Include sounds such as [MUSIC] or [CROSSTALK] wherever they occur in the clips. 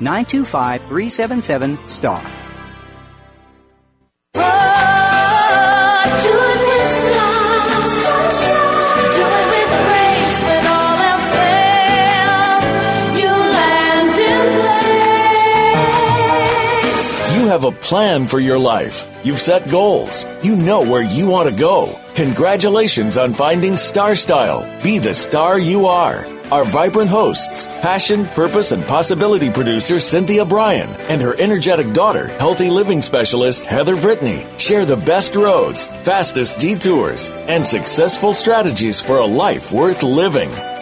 925 377 STAR. You have a plan for your life. You've set goals. You know where you want to go. Congratulations on finding Star Style. Be the star you are. Our vibrant hosts, passion, purpose, and possibility producer Cynthia Brian and her energetic daughter, healthy living specialist Heather Brittany, share the best roads, fastest detours, and successful strategies for a life worth living.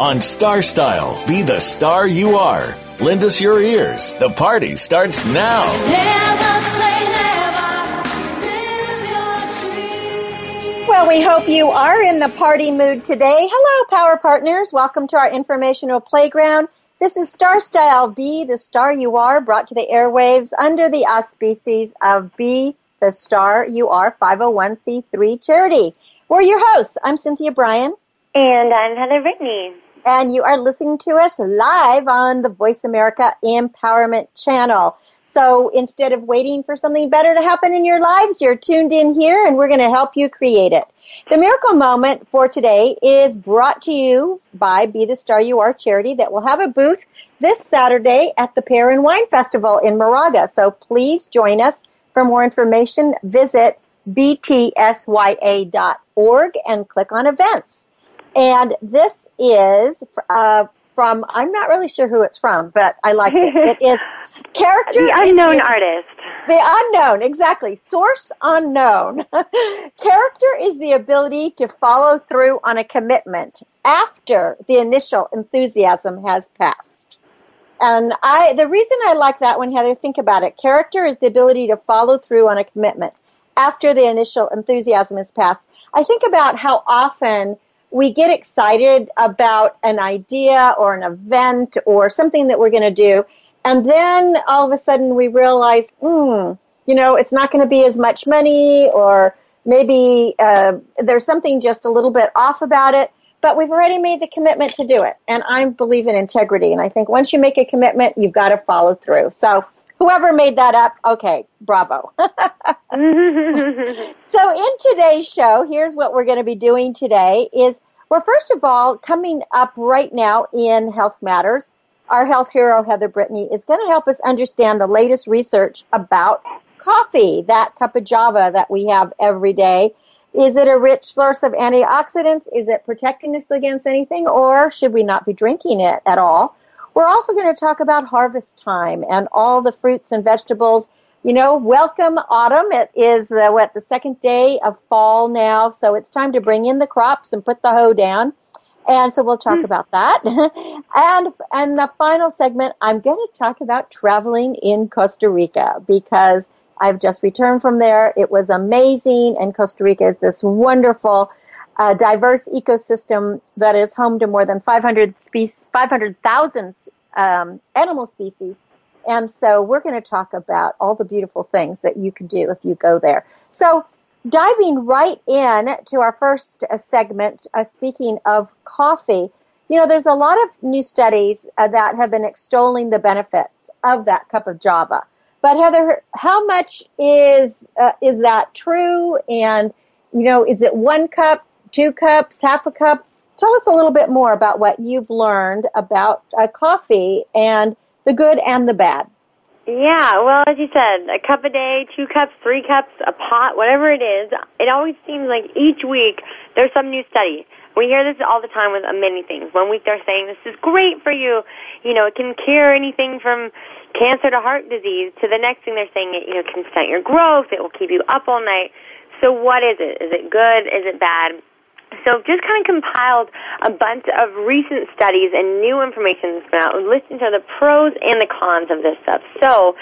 On Star Style, be the star you are. Lend us your ears. The party starts now. Never say never. Live your dream. Well, we hope you are in the party mood today. Hello, Power Partners. Welcome to our informational playground. This is Star Style Be the Star You Are, brought to the airwaves under the auspices of Be the Star You Are 501c3 charity. We're your hosts. I'm Cynthia Brian, And I'm Heather Brittany. And you are listening to us live on the Voice America Empowerment Channel. So instead of waiting for something better to happen in your lives, you're tuned in here and we're going to help you create it. The miracle moment for today is brought to you by Be the Star You Are charity that will have a booth this Saturday at the Pear and Wine Festival in Moraga. So please join us. For more information, visit btsya.org and click on events. And this is uh, from, I'm not really sure who it's from, but I liked it. It is [LAUGHS] character. The unknown the- artist. the unknown, exactly. Source unknown. [LAUGHS] Character is the ability to follow through on a commitment after the initial enthusiasm has passed. And I, the reason I like that one, Heather, think about it. Character is the ability to follow through on a commitment after the initial enthusiasm has passed. I think about how often we get excited about an idea or an event or something that we're going to do. And then all of a sudden we realize, hmm, you know, it's not going to be as much money or maybe uh, there's something just a little bit off about it. But we've already made the commitment to do it. And I believe in integrity. And I think once you make a commitment, you've got to follow through. So whoever made that up, okay, bravo. [LAUGHS] [LAUGHS] So in today's show, here's what we're going to be doing today is we're first of all coming up right now in Health Matters. Our health hero, Heather Brittany, is going to help us understand the latest research about coffee, that cup of java that we have every day. Is it a rich source of antioxidants? Is it protecting us against anything? Or should we not be drinking it at all? We're also going to talk about harvest time and all the fruits and vegetables you know, welcome autumn. It is uh, what the second day of fall now, so it's time to bring in the crops and put the hoe down. And so we'll talk about that. [LAUGHS] and and the final segment, I'm going to talk about traveling in Costa Rica because I've just returned from there. It was amazing, and Costa Rica is this wonderful, uh, diverse ecosystem that is home to more than 500 species, 500,000 um, animal species. And so we're going to talk about all the beautiful things that you can do if you go there. So diving right in to our first uh, segment, uh, speaking of coffee, you know, there's a lot of new studies uh, that have been extolling the benefits of that cup of Java. But Heather, how much is uh, is that true? And you know, is it one cup, two cups, half a cup? Tell us a little bit more about what you've learned about uh, coffee and the good and the bad. Yeah, well, as you said, a cup a day, two cups, three cups, a pot, whatever it is, it always seems like each week there's some new study. We hear this all the time with many things. One week they're saying this is great for you, you know, it can cure anything from cancer to heart disease. To the next thing they're saying it, you know, can stunt your growth, it will keep you up all night. So what is it? Is it good? Is it bad? So just kind of compiled a bunch of recent studies and new information that's been out. Listen to the pros and the cons of this stuff. So,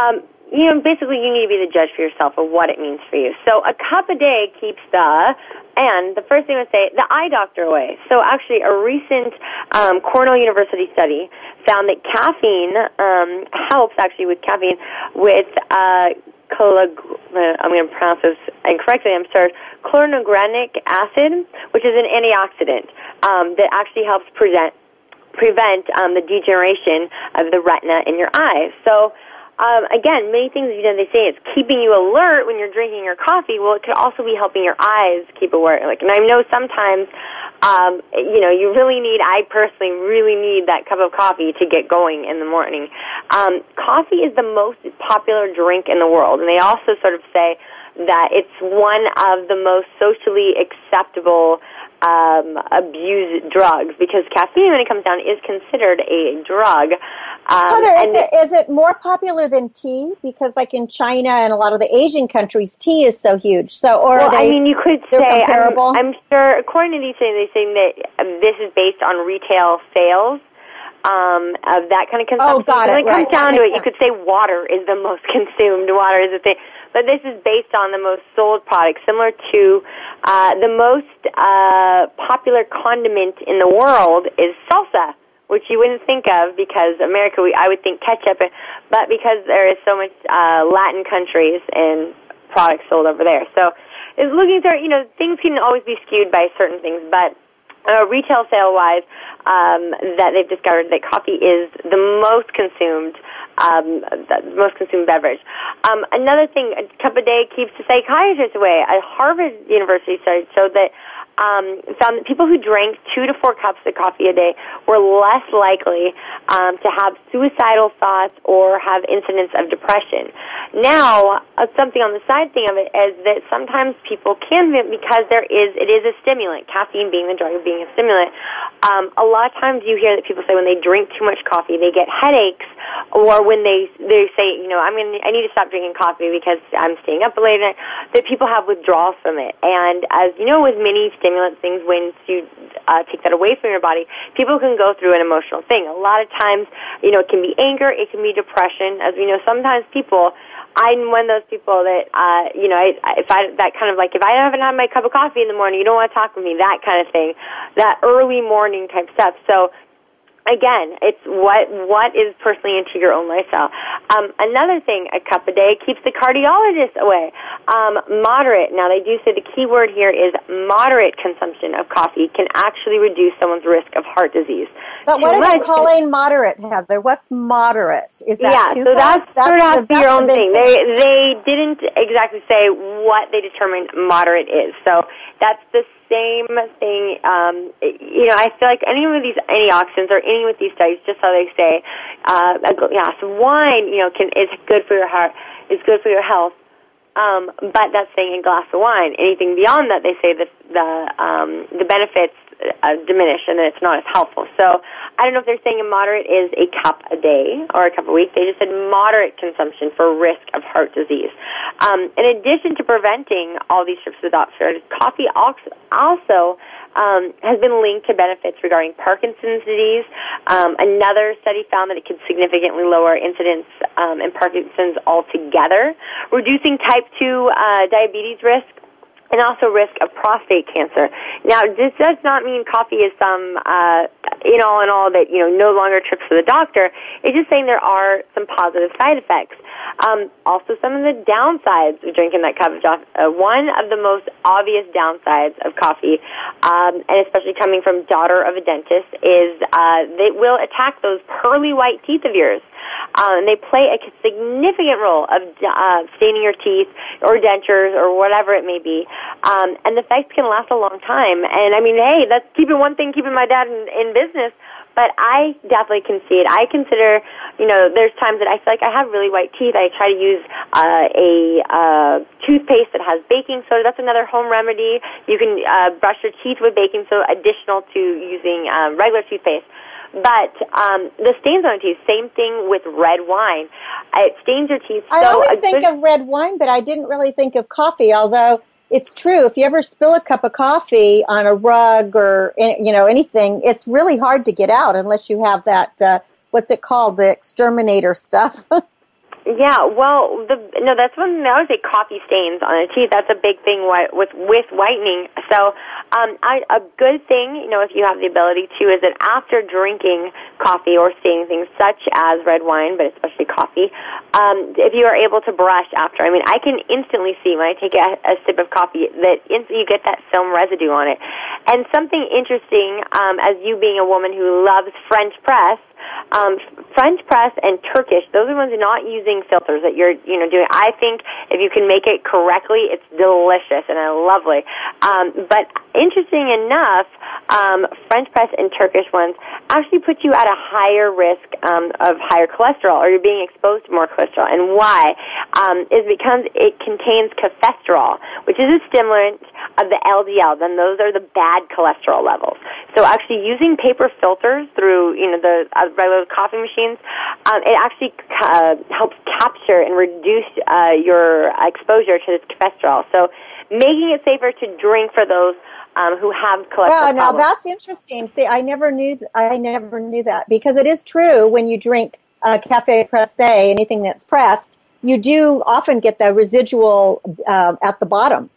um, you know, basically you need to be the judge for yourself of what it means for you. So a cup a day keeps the, and the first thing I would say, the eye doctor away. So actually a recent um, Cornell University study found that caffeine um, helps actually with caffeine with uh, cholag- I'm going to pronounce this incorrectly, I'm sorry, chlorogenic acid, which is an antioxidant um, that actually helps prevent prevent um, the degeneration of the retina in your eyes. So um, again, many things you know they say it's keeping you alert when you're drinking your coffee. Well, it could also be helping your eyes keep alert. Like, and I know sometimes, um, you know, you really need. I personally really need that cup of coffee to get going in the morning. Um, coffee is the most popular drink in the world, and they also sort of say that it's one of the most socially acceptable um, abuse drugs because caffeine, when it comes down, is considered a drug. Um, Heather, is it, is it more popular than tea? Because, like in China and a lot of the Asian countries, tea is so huge. So, or well, they? I mean, you could say comparable? I'm, I'm sure. According to these things, they say that um, this is based on retail sales um, of that kind of consumption. Oh, got it, When it comes right, that down to it, makes you could say water is the most [LAUGHS] consumed. Water is the thing, but this is based on the most sold product, similar to uh, the most uh, popular condiment in the world is salsa. Which you wouldn't think of because America, we, I would think ketchup, but because there is so much uh, Latin countries and products sold over there. So it's looking for, you know, things can always be skewed by certain things, but uh, retail sale wise, um, that they've discovered that coffee is the most consumed, um, the most consumed beverage. Um, another thing, a cup a day keeps the psychiatrist away. A Harvard University study showed that um, found that people who drank two to four cups of coffee a day were less likely um, to have suicidal thoughts or have incidents of depression. Now, uh, something on the side thing of it is that sometimes people can because there is it is a stimulant, caffeine being the drug of being a stimulant. Um, a lot of times you hear that people say when they drink too much coffee they get headaches, or when they they say you know I'm gonna I need to stop drinking coffee because I'm staying up late. That people have withdrawals from it, and as you know with many stimulant things, when you uh, take that away from your body, people can go through an emotional thing. A lot of times, you know, it can be anger, it can be depression. As we know, sometimes people. I'm one of those people that, uh, you know, I, if I that kind of like if I haven't had my cup of coffee in the morning, you don't want to talk with me, that kind of thing, that early morning type stuff. So again, it's what what is personally into your own lifestyle. Um, another thing, a cup a day keeps the cardiologist away. Um, moderate. Now they do say the key word here is moderate consumption of coffee can actually reduce someone's risk of heart disease. but what Too are they calling moderate, Heather? What's moderate? Is that yeah, so that's, sort of the- your own the big thing. They they didn't exactly say what they determined moderate is. So that's the same thing. Um, you know, I feel like any of these antioxidants or any of these studies, just so they say, uh, a glass of wine, you know, can is good for your heart, is good for your health. Um, but that's saying a glass of wine. Anything beyond that, they say that the um, the benefits uh, diminish and it's not as helpful. So I don't know if they're saying moderate is a cup a day or a cup a week. They just said moderate consumption for risk of heart disease. Um, in addition to preventing all these trips the doctor, coffee als- also um, has been linked to benefits regarding Parkinson's disease. Um, another study found that it could significantly lower incidence um, in Parkinson's altogether, reducing type 2 uh, diabetes risk and also risk of prostate cancer. Now, this does not mean coffee is some, uh, in all in all, that you know no longer trips to the doctor. It's just saying there are some positive side effects. Um, also, some of the downsides of drinking that cup of coffee. Uh, one of the most obvious downsides of coffee, um, and especially coming from daughter of a dentist, is uh, they will attack those pearly white teeth of yours. Um, and they play a significant role of uh, staining your teeth or dentures or whatever it may be. Um, and the effects can last a long time. And I mean, hey, that's keeping one thing, keeping my dad in, in business. but I definitely can see it. I consider, you know, there's times that I feel like I have really white teeth. I try to use uh, a uh, toothpaste that has baking soda. That's another home remedy. You can uh, brush your teeth with baking soda, additional to using um, regular toothpaste. But um, the stains on teeth, same thing with red wine. It stains your teeth. I always think good- of red wine, but I didn't really think of coffee. Although it's true, if you ever spill a cup of coffee on a rug or any- you know anything, it's really hard to get out unless you have that. Uh, what's it called? The exterminator stuff. [LAUGHS] Yeah, well, the no, that's when I would say coffee stains on the teeth. That's a big thing with with whitening. So, um, I, a good thing, you know, if you have the ability to, is that after drinking coffee or seeing things such as red wine, but especially coffee, um, if you are able to brush after, I mean, I can instantly see when I take a, a sip of coffee that inst- you get that film residue on it. And something interesting, um, as you being a woman who loves French press, um, French press and Turkish, those are ones not using filters that you're, you know, doing. I think if you can make it correctly, it's delicious and lovely. Um, but interesting enough, um, French press and Turkish ones actually put you at a higher risk um, of higher cholesterol, or you're being exposed to more cholesterol. And why? Um, is because it contains cholesterol, which is a stimulant of the LDL. Then those are the bad cholesterol levels. So actually using paper filters through, you know, the uh, regular coffee machines, um, it actually uh, helps capture and reduce uh, your exposure to this cholesterol. So making it safer to drink for those um, who have cholesterol Well, now problems. that's interesting. See, I never knew I never knew that because it is true when you drink uh, cafe presse, anything that's pressed, you do often get the residual uh, at the bottom.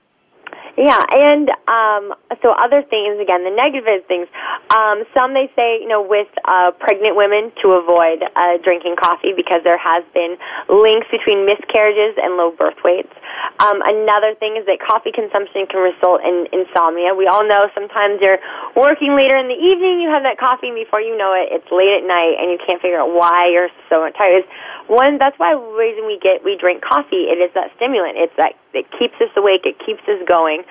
Yeah, and um, so other things again, the negative things. Um, some they say, you know, with uh, pregnant women to avoid uh, drinking coffee because there has been links between miscarriages and low birth weights. Um, another thing is that coffee consumption can result in insomnia. We all know sometimes you're working later in the evening, you have that coffee, and before you know it, it's late at night, and you can't figure out why you're so tired. One, that's why the reason we get we drink coffee. It is that stimulant. It's that it keeps us awake. It keeps us going.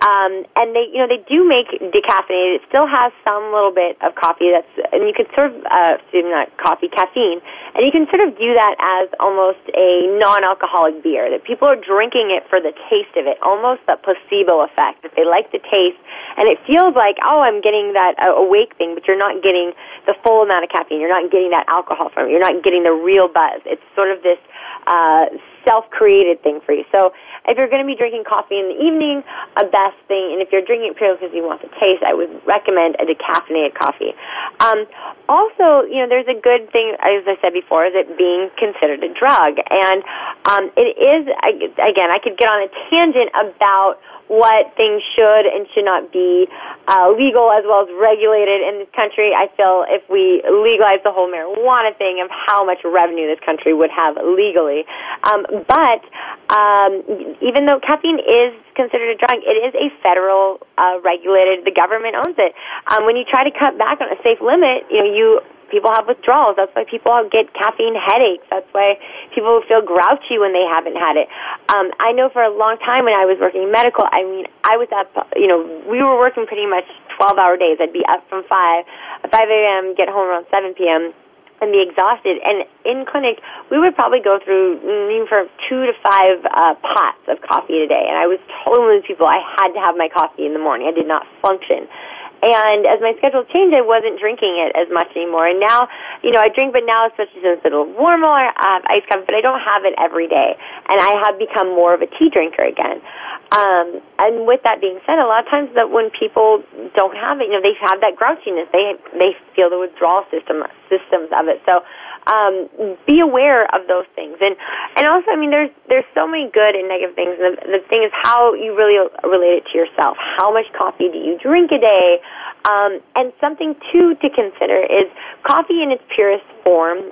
Um, and they, you know, they do make decaffeinated. It still has some little bit of coffee. That's and you could sort of, uh, not coffee, caffeine, and you can sort of view that as almost a non-alcoholic beer. That people are drinking it for the taste of it, almost that placebo effect. That they like the taste, and it feels like, oh, I'm getting that uh, awake thing, but you're not getting the full amount of caffeine. You're not getting that alcohol from it. You're not getting the real buzz. It's sort of this self-created thing for you. So if you're going to be drinking coffee in the evening, a best thing, and if you're drinking it purely because you want the taste, I would recommend a decaffeinated coffee. Um, also, you know, there's a good thing, as I said before, is it being considered a drug. And um, it is, again, I could get on a tangent about what things should and should not be uh, legal as well as regulated in this country. I feel if we legalize the whole marijuana thing of how much revenue this country would have legally. Um, but um, even though caffeine is considered a drug, it is a federal uh, regulated. The government owns it. Um, when you try to cut back on a safe limit, you know you people have withdrawals. That's why people get caffeine headaches. That's why people feel grouchy when they haven't had it. Um, I know for a long time when I was working medical, I mean, I was up, you know, we were working pretty much 12 hour days. I'd be up from 5, 5 a.m., get home around 7 p.m., and be exhausted. And in clinic, we would probably go through mm, for two to five uh, pots of coffee a day. And I was told one people I had to have my coffee in the morning. I did not function. And as my schedule changed, I wasn't drinking it as much anymore. And now, you know, I drink, but now, especially since it's a little warmer, I have iced coffee, but I don't have it every day. And I have become more of a tea drinker again. Um, and with that being said, a lot of times that when people don't have it, you know, they have that grouchiness. They they feel the withdrawal system systems of it. So um, be aware of those things. And and also, I mean, there's there's so many good and negative things. The, the thing is how you really relate it to yourself. How much coffee do you drink a day? Um, and something too to consider is coffee in its purest form.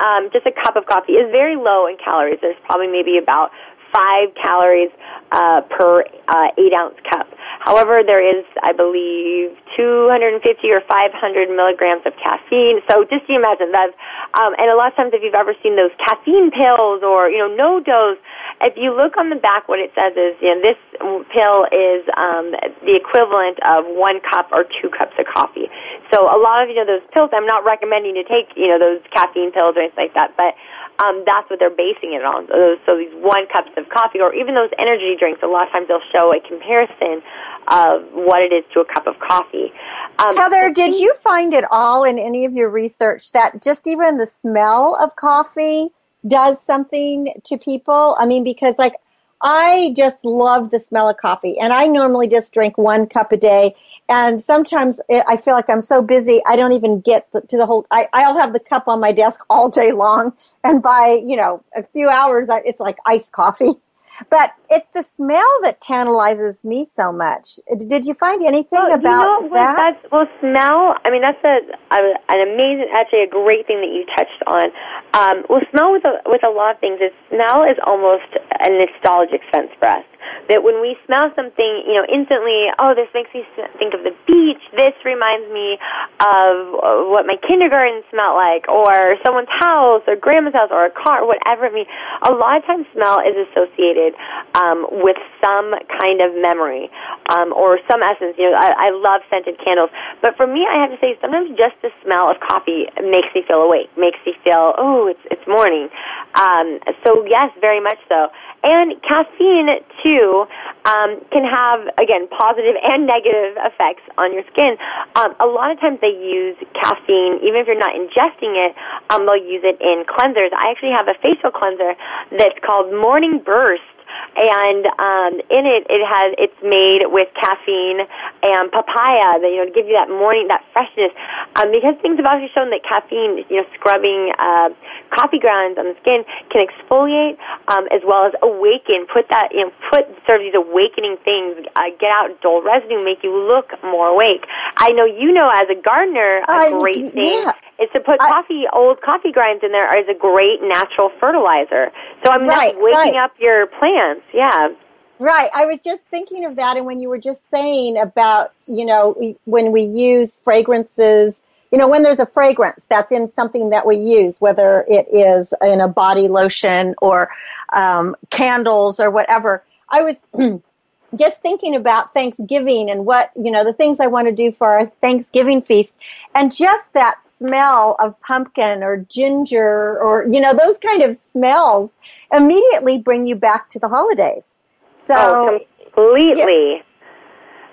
Um, just a cup of coffee is very low in calories. There's probably maybe about five calories uh, per uh, eight ounce cup. However, there is, I believe, 250 or 500 milligrams of caffeine. So just imagine that. Um, and a lot of times, if you've ever seen those caffeine pills or you know no dose, if you look on the back, what it says is, you know, this pill is um, the equivalent of one cup or two cups of coffee. So a lot of you know those pills. I'm not recommending to take you know those caffeine pills or anything like that, but um, that's what they're basing it on. So, so these one cups of coffee, or even those energy drinks, a lot of times they'll show a comparison of what it is to a cup of coffee. Um, Heather, did you find it all in any of your research that just even the smell of coffee does something to people? I mean, because like I just love the smell of coffee, and I normally just drink one cup a day. And sometimes it, I feel like I'm so busy, I don't even get the, to the whole. I, I'll have the cup on my desk all day long, and by you know a few hours, I, it's like iced coffee. But it's the smell that tantalizes me so much. Did you find anything well, about you know, that? That's, well, smell. I mean, that's a, a an amazing, actually, a great thing that you touched on. Um, well, smell with a, with a lot of things is smell is almost a nostalgic sense for us. That when we smell something, you know, instantly, oh, this makes me think of the beach. This reminds me of what my kindergarten smelled like, or someone's house, or grandma's house, or a car, whatever it means. A lot of times, smell is associated um, with some kind of memory um, or some essence. You know, I, I love scented candles, but for me, I have to say, sometimes just the smell of coffee makes me feel awake, makes me feel, oh, it's it's morning. Um, so yes, very much so. And caffeine too um, can have again positive and negative effects on your skin. Um, a lot of times they use caffeine, even if you're not ingesting it, um, they'll use it in cleansers. I actually have a facial cleanser that's called Morning Burst and um, in it it has it's made with caffeine and papaya that you know to give you that morning that freshness um, because things have actually shown that caffeine you know scrubbing uh, coffee grounds on the skin can exfoliate um, as well as awaken put that you know put sort of these awakening things uh, get out dull residue make you look more awake I know you know as a gardener a I- great thing yeah. Is to put I- coffee old coffee grinds in there as a great natural fertilizer so I'm Right, not waking right. up your plants yeah Right. I was just thinking of that. And when you were just saying about, you know, we- when we use fragrances, you know, when there's a fragrance that's in something that we use, whether it is in a body lotion or um, candles or whatever, I was [CLEARS THROAT] just thinking about Thanksgiving and what, you know, the things I want to do for our Thanksgiving feast. And just that smell of pumpkin or ginger or, you know, those kind of smells immediately bring you back to the holidays. So, oh, completely.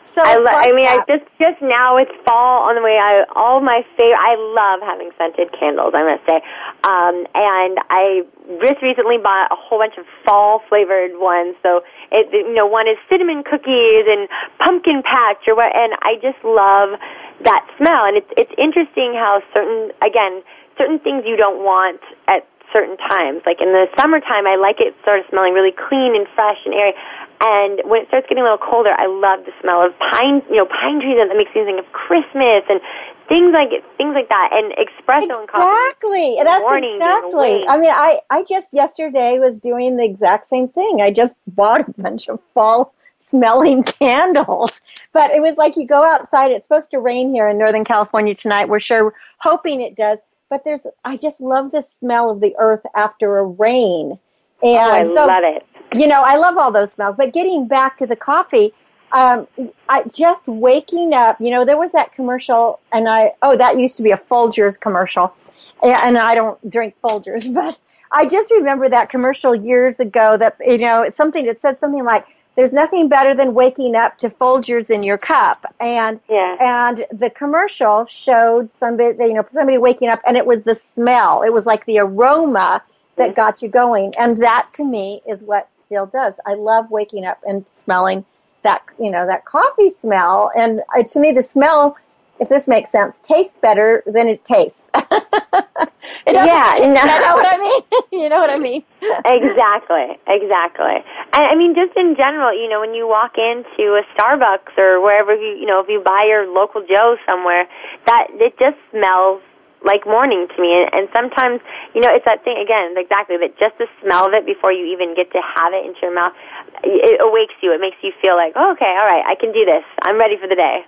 So I, lo- like I mean, I just just now it's fall on the way. I all my favorite. I love having scented candles. I must say, um, and I just recently bought a whole bunch of fall flavored ones. So it you know one is cinnamon cookies and pumpkin patch or what, and I just love that smell. And it's it's interesting how certain again certain things you don't want at certain times. Like in the summertime, I like it sort of smelling really clean and fresh and airy. And when it starts getting a little colder, I love the smell of pine, you know, pine trees, and that makes me think of Christmas and things like things like that. And espresso and coffee. Exactly. in the That's morning exactly. I mean, I, I just yesterday was doing the exact same thing. I just [LAUGHS] bought a bunch of fall smelling candles. But it was like you go outside. It's supposed to rain here in Northern California tonight. We're sure hoping it does. But there's, I just love the smell of the earth after a rain. And oh, I so, love it. you know, I love all those smells. But getting back to the coffee, um, I just waking up. You know, there was that commercial, and I oh, that used to be a Folgers commercial, and, and I don't drink Folgers, [LAUGHS] but I just remember that commercial years ago. That you know, it's something that said something like. There's nothing better than waking up to Folgers in your cup, and Yeah. and the commercial showed somebody, you know, somebody waking up, and it was the smell. It was like the aroma that got you going. And that to me is what still does. I love waking up and smelling that, you know, that coffee smell. And uh, to me, the smell, if this makes sense, tastes better than it tastes. [LAUGHS] it Yeah, you know what I mean? [LAUGHS] you know what I mean? exactly, exactly. And I mean, just in general, you know, when you walk into a Starbucks or wherever you, you know, if you buy your local Joe somewhere, that it just smells like morning to me. And, and sometimes, you know, it's that thing again, exactly that just the smell of it before you even get to have it into your mouth, it awakes you. It makes you feel like, oh, okay, all right, I can do this. I'm ready for the day.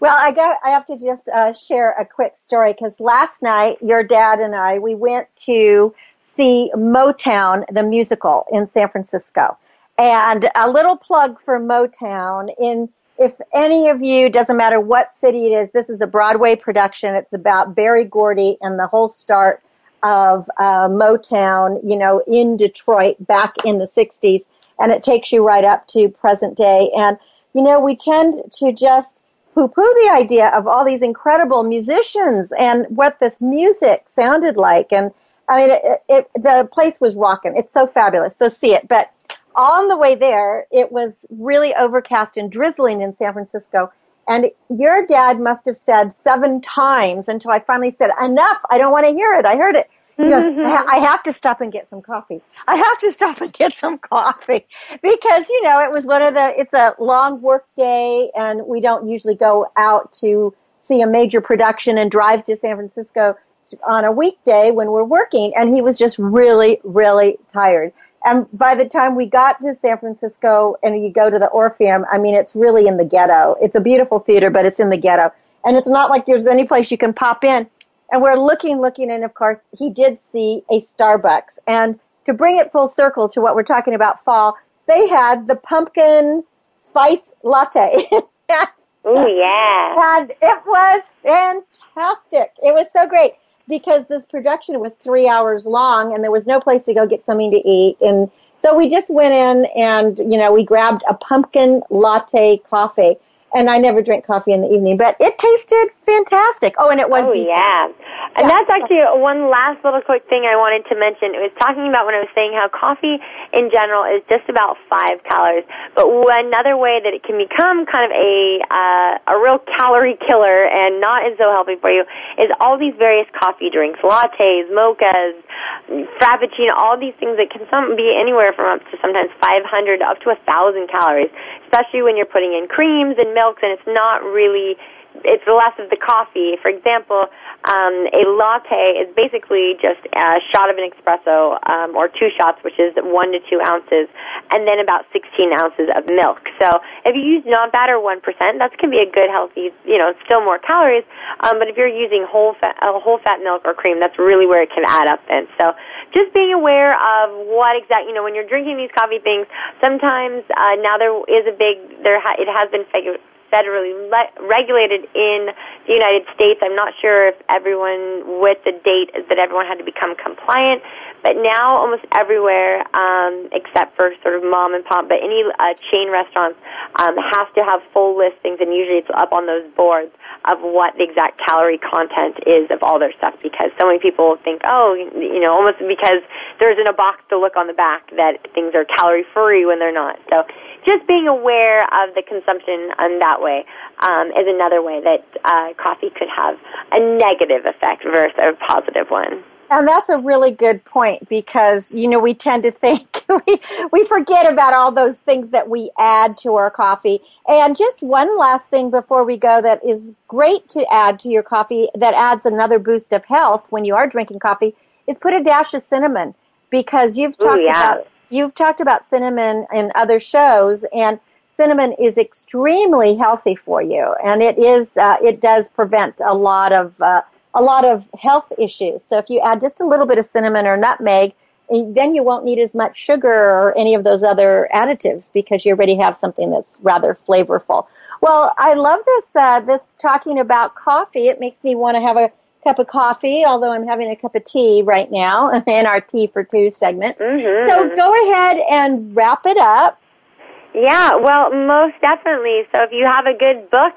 Well, I got. I have to just uh, share a quick story because last night your dad and I we went to see Motown the musical in San Francisco, and a little plug for Motown in if any of you, doesn't matter what city it is, this is a Broadway production. It's about Berry Gordy and the whole start of uh, Motown, you know, in Detroit back in the 60s. And it takes you right up to present day. And, you know, we tend to just poo poo the idea of all these incredible musicians and what this music sounded like. And I mean, it, it, the place was rocking. It's so fabulous. So see it. But on the way there, it was really overcast and drizzling in San Francisco. And your dad must have said seven times until I finally said, enough. I don't want to hear it. I heard it. Goes, [LAUGHS] I have to stop and get some coffee. I have to stop and get some coffee because, you know, it was one of the, it's a long work day and we don't usually go out to see a major production and drive to San Francisco on a weekday when we're working. And he was just really, really tired. And by the time we got to San Francisco and you go to the Orpheum, I mean, it's really in the ghetto. It's a beautiful theater, but it's in the ghetto. And it's not like there's any place you can pop in. And we're looking, looking, and of course, he did see a Starbucks. And to bring it full circle to what we're talking about fall, they had the pumpkin spice latte. [LAUGHS] Oh yeah. and it was fantastic. It was so great because this production was three hours long and there was no place to go get something to eat. And so we just went in and, you know, we grabbed a pumpkin latte coffee. And I never drink coffee in the evening, but it tasted fantastic. Oh, and it was. Oh yeah, and Yeah. that's actually one last little quick thing I wanted to mention. It was talking about when I was saying how coffee in general is just about five calories, but another way that it can become kind of a uh, a real calorie killer and not as so healthy for you is all these various coffee drinks, lattes, mochas, frappuccino, all these things that can some be anywhere from up to sometimes 500 up to a thousand calories, especially when you're putting in creams and milks, and it's not really it's less of the coffee. For example, um, a latte is basically just a shot of an espresso, um, or two shots, which is one to two ounces, and then about 16 ounces of milk. So if you use non-fat or 1%, that can be a good, healthy, you know, still more calories. Um, but if you're using whole fat, uh, whole fat milk or cream, that's really where it can add up then. So just being aware of what exact, you know, when you're drinking these coffee things, sometimes uh, now there is a big, there ha- it has been figured federally le- regulated in the United States. I'm not sure if everyone with the date that everyone had to become compliant, but now almost everywhere, um, except for sort of mom and pop, but any uh, chain restaurants um, has to have full listings, and usually it's up on those boards of what the exact calorie content is of all their stuff because so many people think, oh, you know, almost because there isn't a box to look on the back that things are calorie free when they're not. So just being aware of the consumption in that way um, is another way that uh, coffee could have a negative effect versus a positive one. And that's a really good point because, you know, we tend to think, [LAUGHS] we, we forget about all those things that we add to our coffee. And just one last thing before we go that is great to add to your coffee that adds another boost of health when you are drinking coffee is put a dash of cinnamon because you've Ooh, talked yeah. about, you've talked about cinnamon in other shows and cinnamon is extremely healthy for you and it is, uh, it does prevent a lot of, uh, a lot of health issues. So if you add just a little bit of cinnamon or nutmeg, then you won't need as much sugar or any of those other additives because you already have something that's rather flavorful. Well, I love this uh, this talking about coffee. It makes me want to have a cup of coffee, although I'm having a cup of tea right now [LAUGHS] in our tea for two segment. Mhm. So go ahead and wrap it up. Yeah, well, most definitely. So if you have a good book,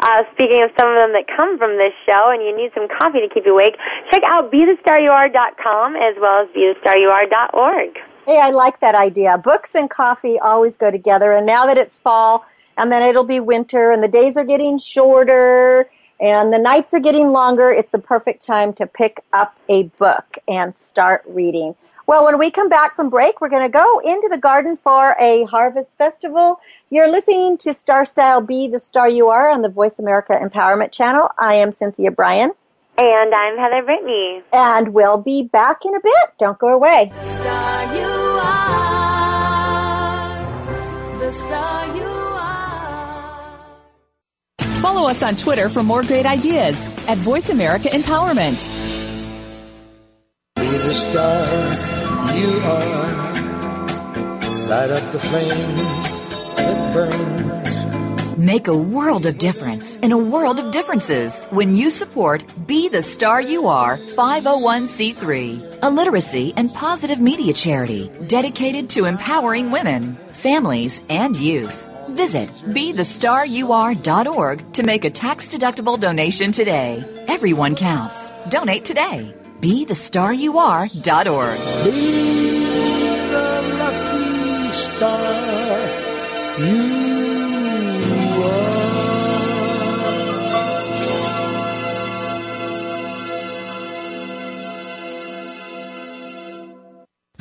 uh, speaking of some of them that come from this show, and you need some coffee to keep you awake, check out BeTheStarYouAre.com as well as BeTheStarYouAre.org. Hey, I like that idea. Books and coffee always go together. And now that it's fall, and then it'll be winter, and the days are getting shorter, and the nights are getting longer, it's the perfect time to pick up a book and start reading. Well, when we come back from break, we're going to go into the garden for a harvest festival. You're listening to Star Style Be the Star You Are on the Voice America Empowerment Channel. I am Cynthia Brian, And I'm Heather Brittany. and we'll be back in a bit. Don't go away. The star you are. The star you are. Follow us on Twitter for more great ideas at Voice America Empowerment. Be the star you are. Light up the flame that burns make a world of difference in a world of differences when you support Be the Star You Are 501c3, a literacy and positive media charity dedicated to empowering women, families, and youth. Visit BeTheStarYouAre.org to make a tax-deductible donation today. Everyone counts. Donate today. BeTheStarYouAre.org. Be the lucky star you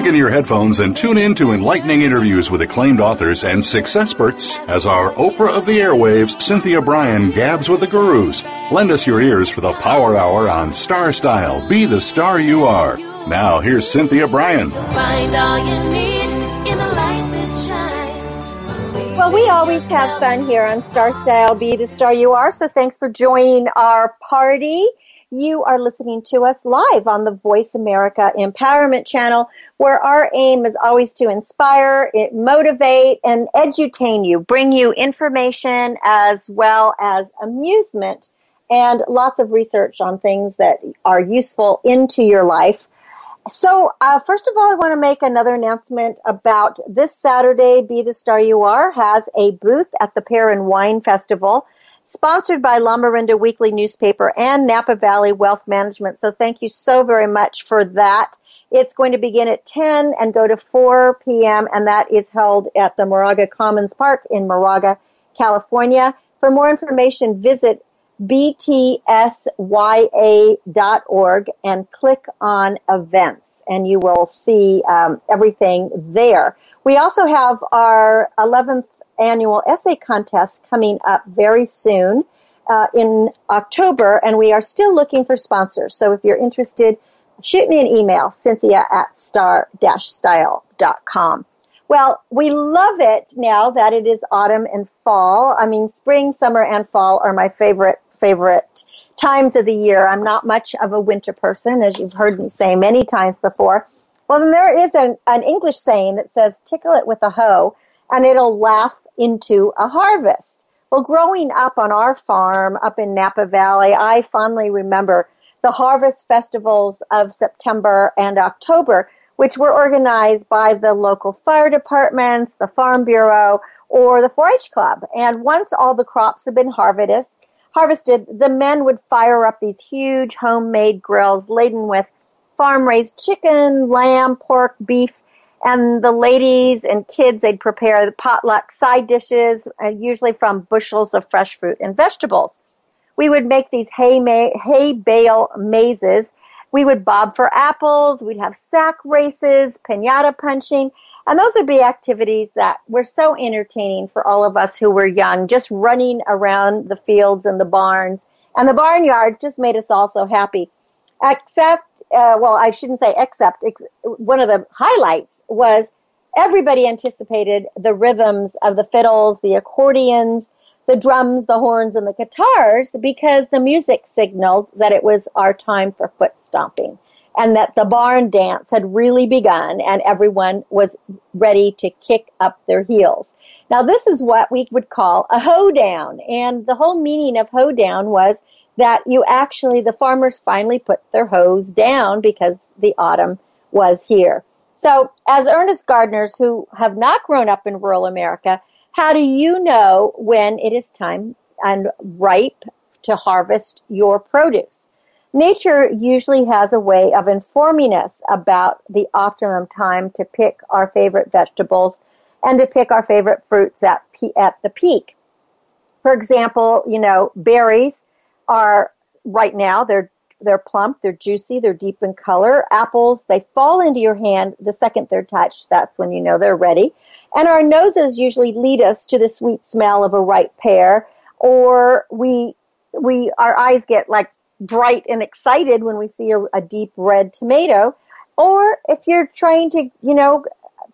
Plug in your headphones and tune in to enlightening interviews with acclaimed authors and six experts as our Oprah of the airwaves, Cynthia Brian, gabs with the gurus. Lend us your ears for the Power Hour on Star Style. Be the star you are. Now, here's Cynthia Brian. Find all you need in a light that shines. Well, we always have fun here on Star Style Be the Star You Are. So thanks for joining our party. You are listening to us live on the Voice America Empowerment Channel, where our aim is always to inspire, motivate, and edutain you, bring you information as well as amusement and lots of research on things that are useful into your life. So, uh, first of all, I want to make another announcement about this Saturday. Be the Star You Are has a booth at the Pear and Wine Festival, sponsored by Lamorinda Weekly Newspaper and Napa Valley Wealth Management. So, thank you so very much for that. It's going to begin at 10 and go to 4 p.m., and that is held at the Moraga Commons Park in Moraga, California. For more information, visit btsya.org and click on events, and you will see um, everything there. We also have our 11th annual essay contest coming up very soon uh, in October, and we are still looking for sponsors. So if you're interested, shoot me an email, cynthia at star-style.com. Well, we love it now that it is autumn and fall. I mean, spring, summer, and fall are my favorite, favorite times of the year. I'm not much of a winter person, as you've heard me say many times before. Well, then there is an, an English saying that says, tickle it with a hoe and it'll laugh into a harvest. Well, growing up on our farm up in Napa Valley, I fondly remember the harvest festivals of September and October, which were organized by the local fire departments, the Farm Bureau, or the 4-H Club. And once all the crops had been harvested, harvested, the men would fire up these huge homemade grills laden with farm-raised chicken, lamb, pork, beef, and the ladies and kids they'd prepare the potluck side dishes, uh, usually from bushels of fresh fruit and vegetables. We would make these hay, ma- hay bale mazes. We would bob for apples. We'd have sack races, pinata punching, and those would be activities that were so entertaining for all of us who were young, just running around the fields and the barns. And the barnyards just made us all so happy. Except, uh, well, I shouldn't say except, ex- one of the highlights was everybody anticipated the rhythms of the fiddles, the accordions, the drums, the horns, and the guitars because the music signaled that it was our time for foot stomping and that the barn dance had really begun and everyone was ready to kick up their heels. Now, this is what we would call a hoedown. And the whole meaning of hoedown was that you actually, the farmers finally put their hoes down because the autumn was here. So, as earnest gardeners who have not grown up in rural America, how do you know when it is time and ripe to harvest your produce? Nature usually has a way of informing us about the optimum time to pick our favorite vegetables and to pick our favorite fruits at, at the peak. For example, you know, berries are right now, they're they're plump, they're juicy, they're deep in color. Apples, they fall into your hand the second they're touched. That's when you know they're ready. And our noses usually lead us to the sweet smell of a ripe pear, or we we our eyes get like bright and excited when we see a, a deep red tomato. Or if you're trying to, you know,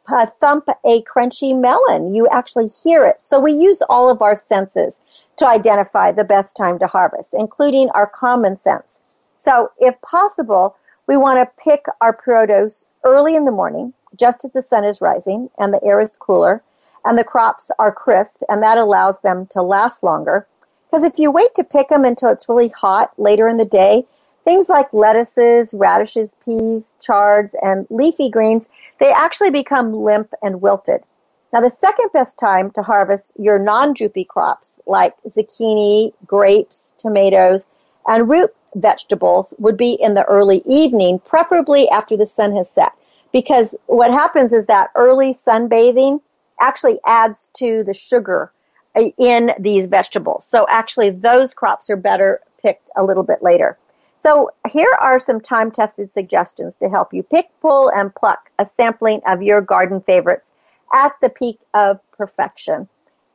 uh, thump a crunchy melon, you actually hear it. So we use all of our senses to identify the best time to harvest, including our common sense. So, if possible, we want to pick our produce early in the morning, just as the sun is rising and the air is cooler and the crops are crisp, and that allows them to last longer. Because if you wait to pick them until it's really hot later in the day, things like lettuces, radishes, peas, chards, and leafy greens, they actually become limp and wilted. Now, the second best time to harvest your non droopy crops like zucchini, grapes, tomatoes, and root vegetables would be in the early evening, preferably after the sun has set. Because what happens is that early sunbathing actually adds to the sugar uh, in these vegetables. So actually, those crops are better picked a little bit later. So here are some time tested suggestions to help you pick, pull, and pluck a sampling of your garden favorites at the peak of perfection.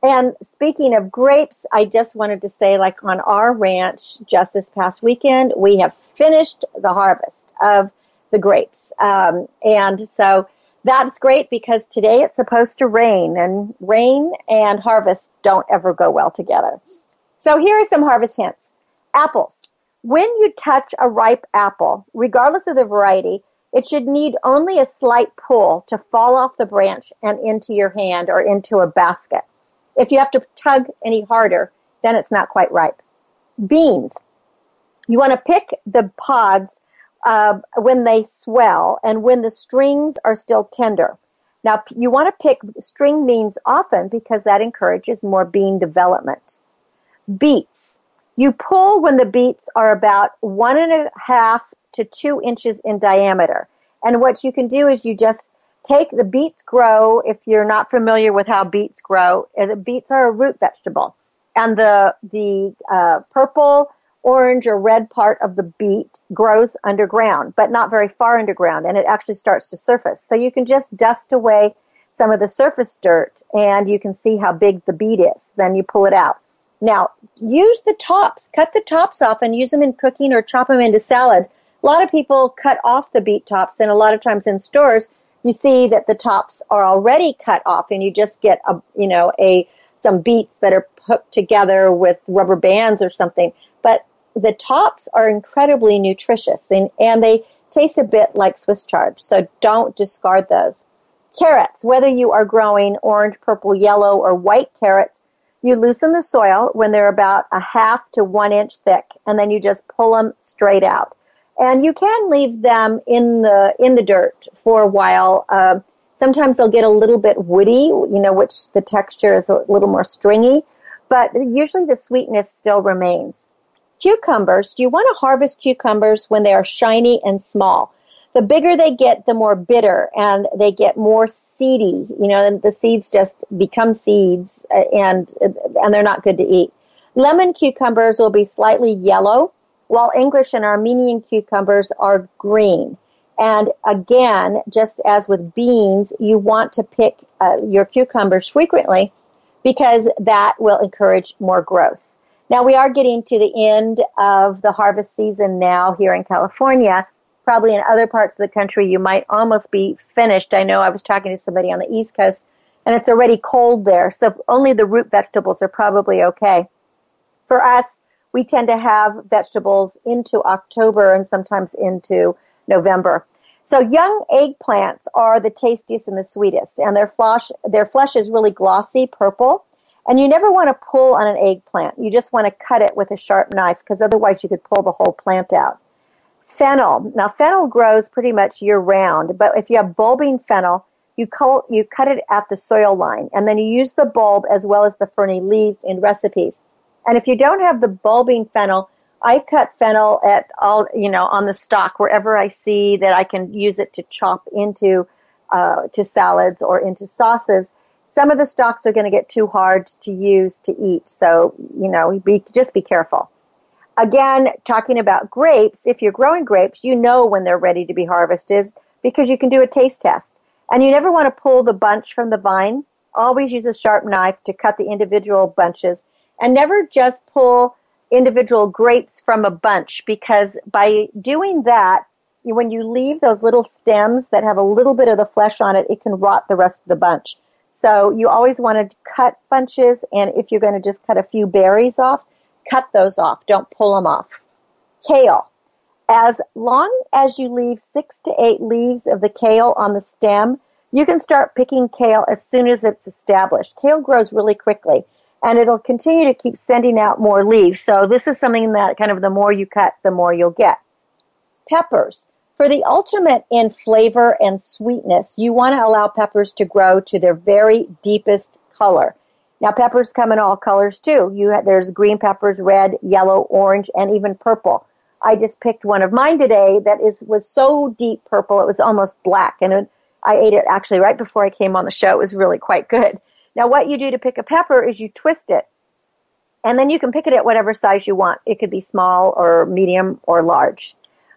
And speaking of grapes, I just wanted to say, like on our ranch just this past weekend, we have finished the harvest of the grapes. Um, and so that's great because today it's supposed to rain, and rain and harvest don't ever go well together. So here are some harvest hints apples. When you touch a ripe apple, regardless of the variety, it should need only a slight pull to fall off the branch and into your hand or into a basket. If you have to tug any harder, then it's not quite ripe. Beans. You want to pick the pods uh, when they swell and when the strings are still tender. Now, you want to pick string beans often because that encourages more bean development. Beets. You pull when the beets are about one and a half to two inches in diameter. And what you can do is you just take the beets grow. If you're not familiar with how beets grow, uh, the beets are a root vegetable, and the the uh, purple, orange, or red part of the beet grows underground, but not very far underground, and it actually starts to surface. So you can just dust away some of the surface dirt, and you can see how big the beet is. Then you pull it out. Now, use the tops, cut the tops off, and use them in cooking or chop them into salad. A lot of people cut off the beet tops, and a lot of times in stores, you see that the tops are already cut off and you just get a you know a some beets that are hooked together with rubber bands or something. But the tops are incredibly nutritious and, and they taste a bit like swiss chard so don't discard those. Carrots whether you are growing orange purple yellow or white carrots you loosen the soil when they're about a half to one inch thick and then you just pull them straight out and you can leave them in the in the dirt for a while. Uh, sometimes they'll get a little bit woody, you know, which the texture is a little more stringy, but usually the sweetness still remains. Cucumbers, you want to harvest cucumbers when they are shiny and small. The bigger they get, the more bitter and they get more seedy, you know, and the seeds just become seeds uh, and, and they're not good to eat. Lemon cucumbers will be slightly yellow while English and Armenian cucumbers are green. And again, just as with beans, you want to pick uh, your cucumbers frequently because that will encourage more growth. Now, we are getting to the end of the harvest season now here in California. Probably in other parts of the country, you might almost be finished. I know I was talking to somebody on the East Coast, and it's already cold there, so only the root vegetables are probably okay. For us, we tend to have vegetables into October and sometimes into November. So young eggplants are the tastiest and the sweetest, and their flesh their flesh is really glossy purple. And you never want to pull on an eggplant. You just want to cut it with a sharp knife because otherwise you could pull the whole plant out. Fennel. Now, fennel grows pretty much year round, but if you have bulbing fennel, you, co- you cut it at the soil line, and then you use the bulb as well as the ferny leaves in recipes. And if you don't have the bulbing fennel, I cut fennel at all, you know, on the stalk wherever I see that I can use it to chop into uh, to salads or into sauces. Some of the stalks are going to get too hard to use to eat, so you know, be, just be careful. Again, talking about grapes, if you're growing grapes, you know when they're ready to be harvested because you can do a taste test. And you never want to pull the bunch from the vine. Always use a sharp knife to cut the individual bunches and never just pull individual grapes from a bunch because by doing that, when you leave those little stems that have a little bit of the flesh on it, it can rot the rest of the bunch. So you always want to cut bunches, and if you're going to just cut a few berries off, cut those off. Don't pull them off. Kale. As long as you leave six to eight leaves of the kale on the stem, you can start picking kale as soon as it's established. Kale grows really quickly and it'll continue to keep sending out more leaves. So this is something that kind of the more you cut, the more you'll get. Peppers. For the ultimate in flavor and sweetness, you want to allow peppers to grow to their very deepest color. Now peppers come in all colors too. You have, there's green peppers, red, yellow, orange, and even purple. I just picked one of mine today that is was so deep purple it was almost black, and it, I ate it actually right before I came on the show. It was really quite good. Now, what you do to pick a pepper is you twist it, and then you can pick it at whatever size you want. It could be small or medium or large.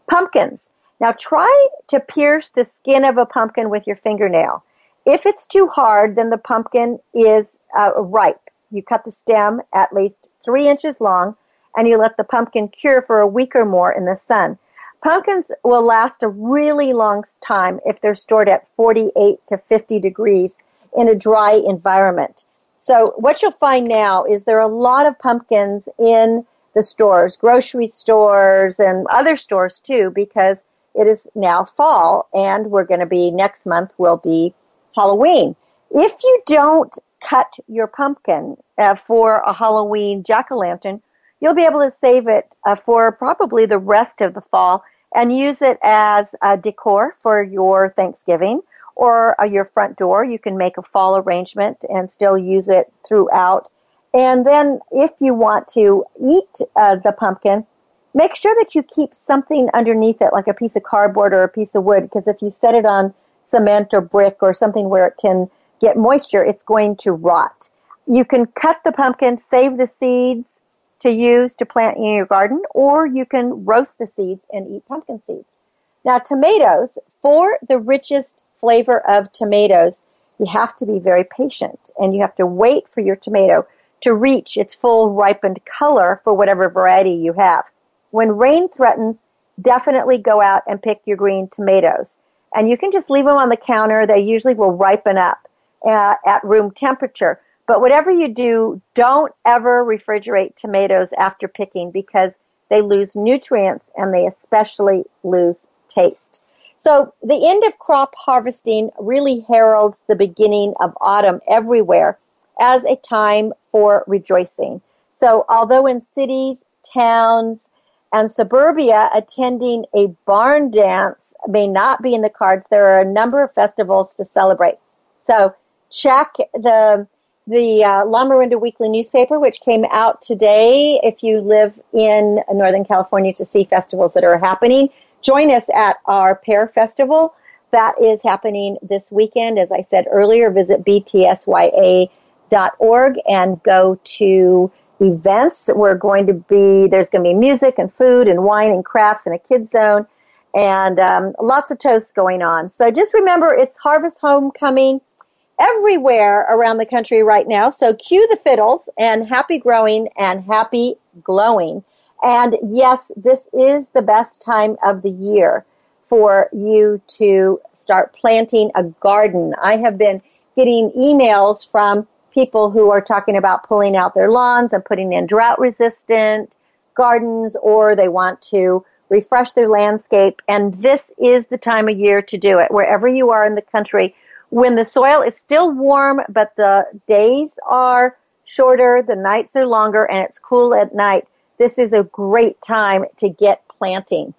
Pumpkins. Now, try to pierce the skin of a pumpkin with your fingernail. If it's too hard, then the pumpkin is uh, ripe. You cut the stem at least three inches long, and you let the pumpkin cure for a week or more in the sun. Pumpkins will last a really long time if they're stored at 48 to 50 degrees in a dry environment. So what you'll find now is there are a lot of pumpkins in the stores, grocery stores and other stores too, because it is now fall and we're going to be next month will be Halloween. If you don't cut your pumpkin uh, for a Halloween jack-o'-lantern, you'll be able to save it uh, for probably the rest of the fall and use it as a decor for your Thanksgiving or uh, your front door. You can make a fall arrangement and still use it throughout. And then if you want to eat uh, the pumpkin, make sure that you keep something underneath it, like a piece of cardboard or a piece of wood, because if you set it on cement or brick or something where it can get moisture, it's going to rot. You can cut the pumpkin, save the seeds to use to plant in your garden, or you can roast the seeds and eat pumpkin seeds. Now, tomatoes, for the richest flavor of tomatoes, you have to be very patient and you have to wait for your tomato to reach its full ripened color for whatever variety you have. When rain threatens, definitely go out and pick your green tomatoes. And you can just leave them on the counter. They usually will ripen up uh, at room temperature. But whatever you do, don't ever refrigerate tomatoes after picking because they lose nutrients and they especially lose taste. So the end of crop harvesting really heralds the beginning of autumn everywhere as a time for rejoicing. So although in cities, towns, and suburbia, attending a barn dance may not be in the cards, there are a number of festivals to celebrate. So check the the uh, Lamorinda Weekly newspaper, which came out today. If you live in Northern California, to see festivals that are happening, join us at our Pear Festival. That is happening this weekend. As I said earlier, visit btsya.org and go to events. We're going to be, there's going to be music and food and wine and crafts and a kids zone and um, lots of toasts going on. So just remember it's Harvest Homecoming everywhere around the country right now. So cue the fiddles and happy growing and happy glowing. And yes, this is the best time of the year for you to start planting a garden. I have been getting emails from people who are talking about pulling out their lawns and putting in drought resistant gardens or they want to refresh their landscape. And this is the time of year to do it. Wherever you are in the country, when the soil is still warm, but the days are shorter, the nights are longer, and it's cool at night, this is a great time to get planting.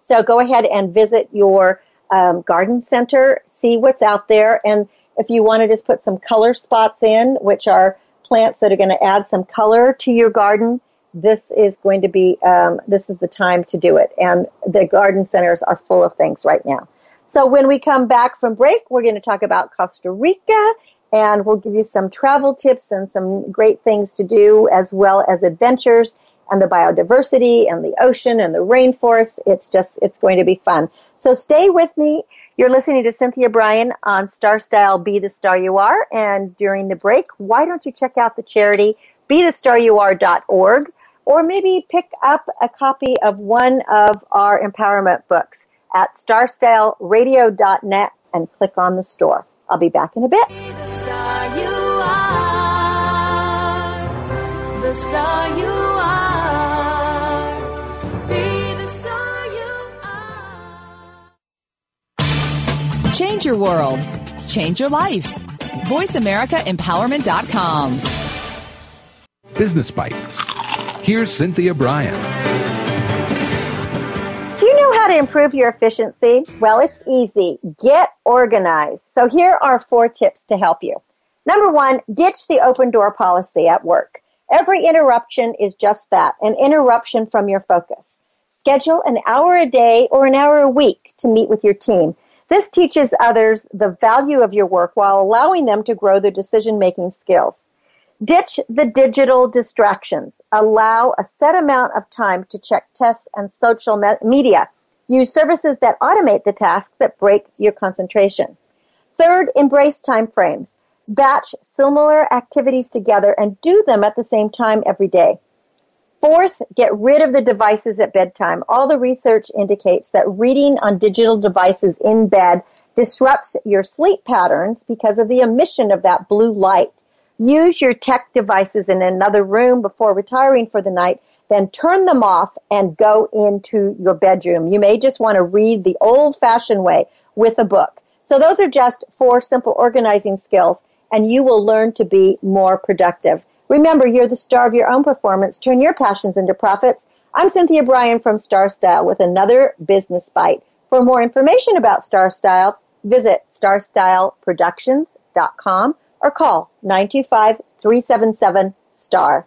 So go ahead and visit your um, garden center, see what's out there, and if you want to just put some color spots in, which are plants that are going to add some color to your garden, this is going to be um, this is the time to do it. And the garden centers are full of things right now. So when we come back from break, we're going to talk about Costa Rica and we'll give you some travel tips and some great things to do as well as adventures and the biodiversity and the ocean and the rainforest. It's just, it's going to be fun. So stay with me. You're listening to Cynthia Brian on Star Style Be the Star You Are. And during the break, why don't you check out the charity BeTheStarYouAre.org or maybe pick up a copy of one of our empowerment books at starstyleradio.net and click on the store. I'll be back in a bit. The star you are. The star you are. Be the star you are. Change your world. Change your life. VoiceAmericaEmpowerment.com. Business Bites. Here's Cynthia Brian. How to improve your efficiency? Well, it's easy. Get organized. So here are four tips to help you. Number one, ditch the open door policy at work. Every interruption is just that, an interruption from your focus. Schedule an hour a day or an hour a week to meet with your team. This teaches others the value of your work while allowing them to grow their decision making skills. Ditch the digital distractions. Allow a set amount of time to check tests and social me- media. Use services that automate the tasks that break your concentration. Third, embrace time frames. Batch similar activities together and do them at the same time every day. Fourth, get rid of the devices at bedtime. All the research indicates that reading on digital devices in bed disrupts your sleep patterns because of the emission of that blue light. Use your tech devices in another room before retiring for the night, then turn them off and go into your bedroom. You may just want to read the old fashioned way with a book. So those are just four simple organizing skills and you will learn to be more productive. Remember, you're the star of your own performance. Turn your passions into profits. I'm Cynthia Brian from Star Style with another business bite. For more information about Star Style, visit starstyleproductions.com or call 925-377-STAR.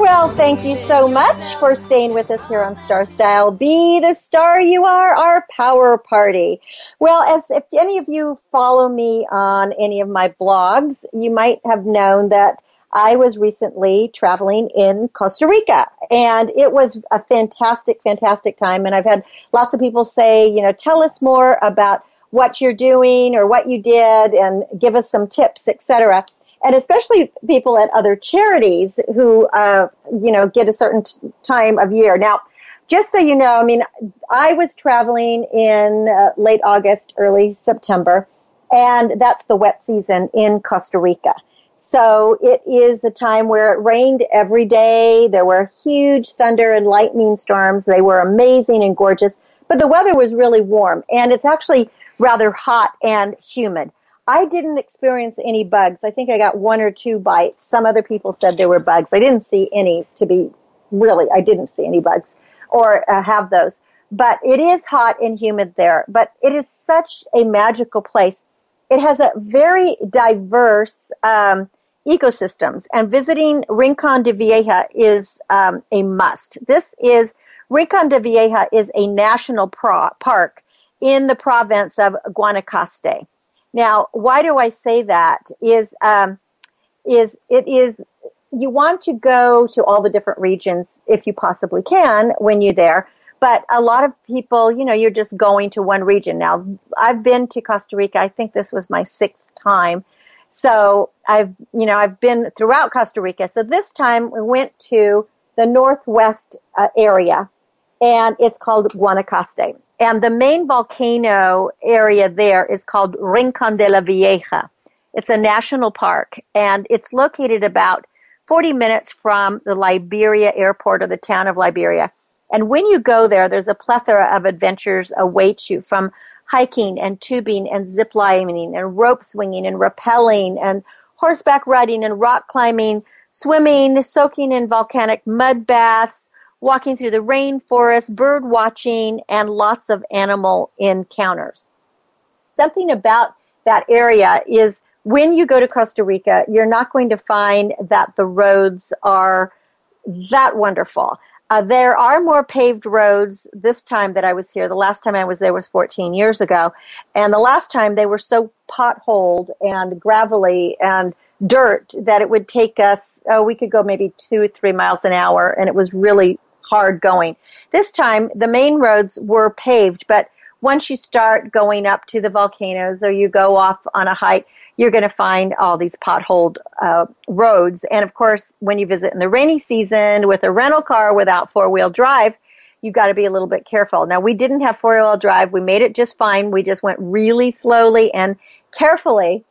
Well, thank you so much for staying with us here on Star Style. Be the star you are, our power party. Well, as if any of you follow me on any of my blogs, you might have known that I was recently traveling in Costa Rica and it was a fantastic, fantastic time. And I've had lots of people say, you know, tell us more about what you're doing or what you did and give us some tips, etc and especially people at other charities who uh, you know get a certain t- time of year. Now just so you know i mean i was traveling in uh, late august early september and that's the wet season in costa rica. So it is a time where it rained every day. There were huge thunder and lightning storms. They were amazing and gorgeous but the weather was really warm and it's actually rather hot and humid I didn't experience any bugs. I think I got one or two bites. Some other people said there were bugs. I didn't see any, to be really, I didn't see any bugs or uh, have those. But it is hot and humid there. But it is such a magical place. It has a very diverse um, ecosystems, and visiting Rincon de Vieja is um, a must. This is Rincon de Vieja is a national pro- park in the province of Guanacaste. Now, why do I say that? Is um, is it is you want to go to all the different regions if you possibly can when you're there. But a lot of people, you know, you're just going to one region. Now, I've been to Costa Rica. I think this was my sixth time. So I've, you know, I've been throughout Costa Rica. So this time we went to the northwest uh, area and it's called Guanacaste. And the main volcano area there is called Rincon de la Vieja. It's a national park and it's located about 40 minutes from the Liberia airport or the town of Liberia. And when you go there, there's a plethora of adventures await you from hiking and tubing and zip lining and rope swinging and rappelling and horseback riding and rock climbing, swimming, soaking in volcanic mud baths, walking through the rainforest, bird watching, and lots of animal encounters. Something about that area is when you go to Costa Rica, you're not going to find that the roads are that wonderful. Uh, there are more paved roads this time that I was here. The last time I was there was 14 years ago. And the last time they were so potholed and gravelly and dirt that it would take us, oh, we could go maybe two, three miles an hour. And it was really hard going. This time the main roads were paved, but once you start going up to the volcanoes or you go off on a hike, you're going to find all these potholed uh, roads. And of course, when you visit in the rainy season with a rental car without four wheel drive, you've got to be a little bit careful. Now, we didn't have four wheel drive. We made it just fine. We just went really slowly and carefully.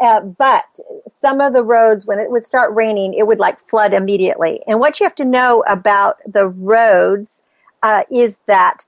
Uh, but some of the roads, when it would start raining, it would like flood immediately. And what you have to know about the roads uh, is that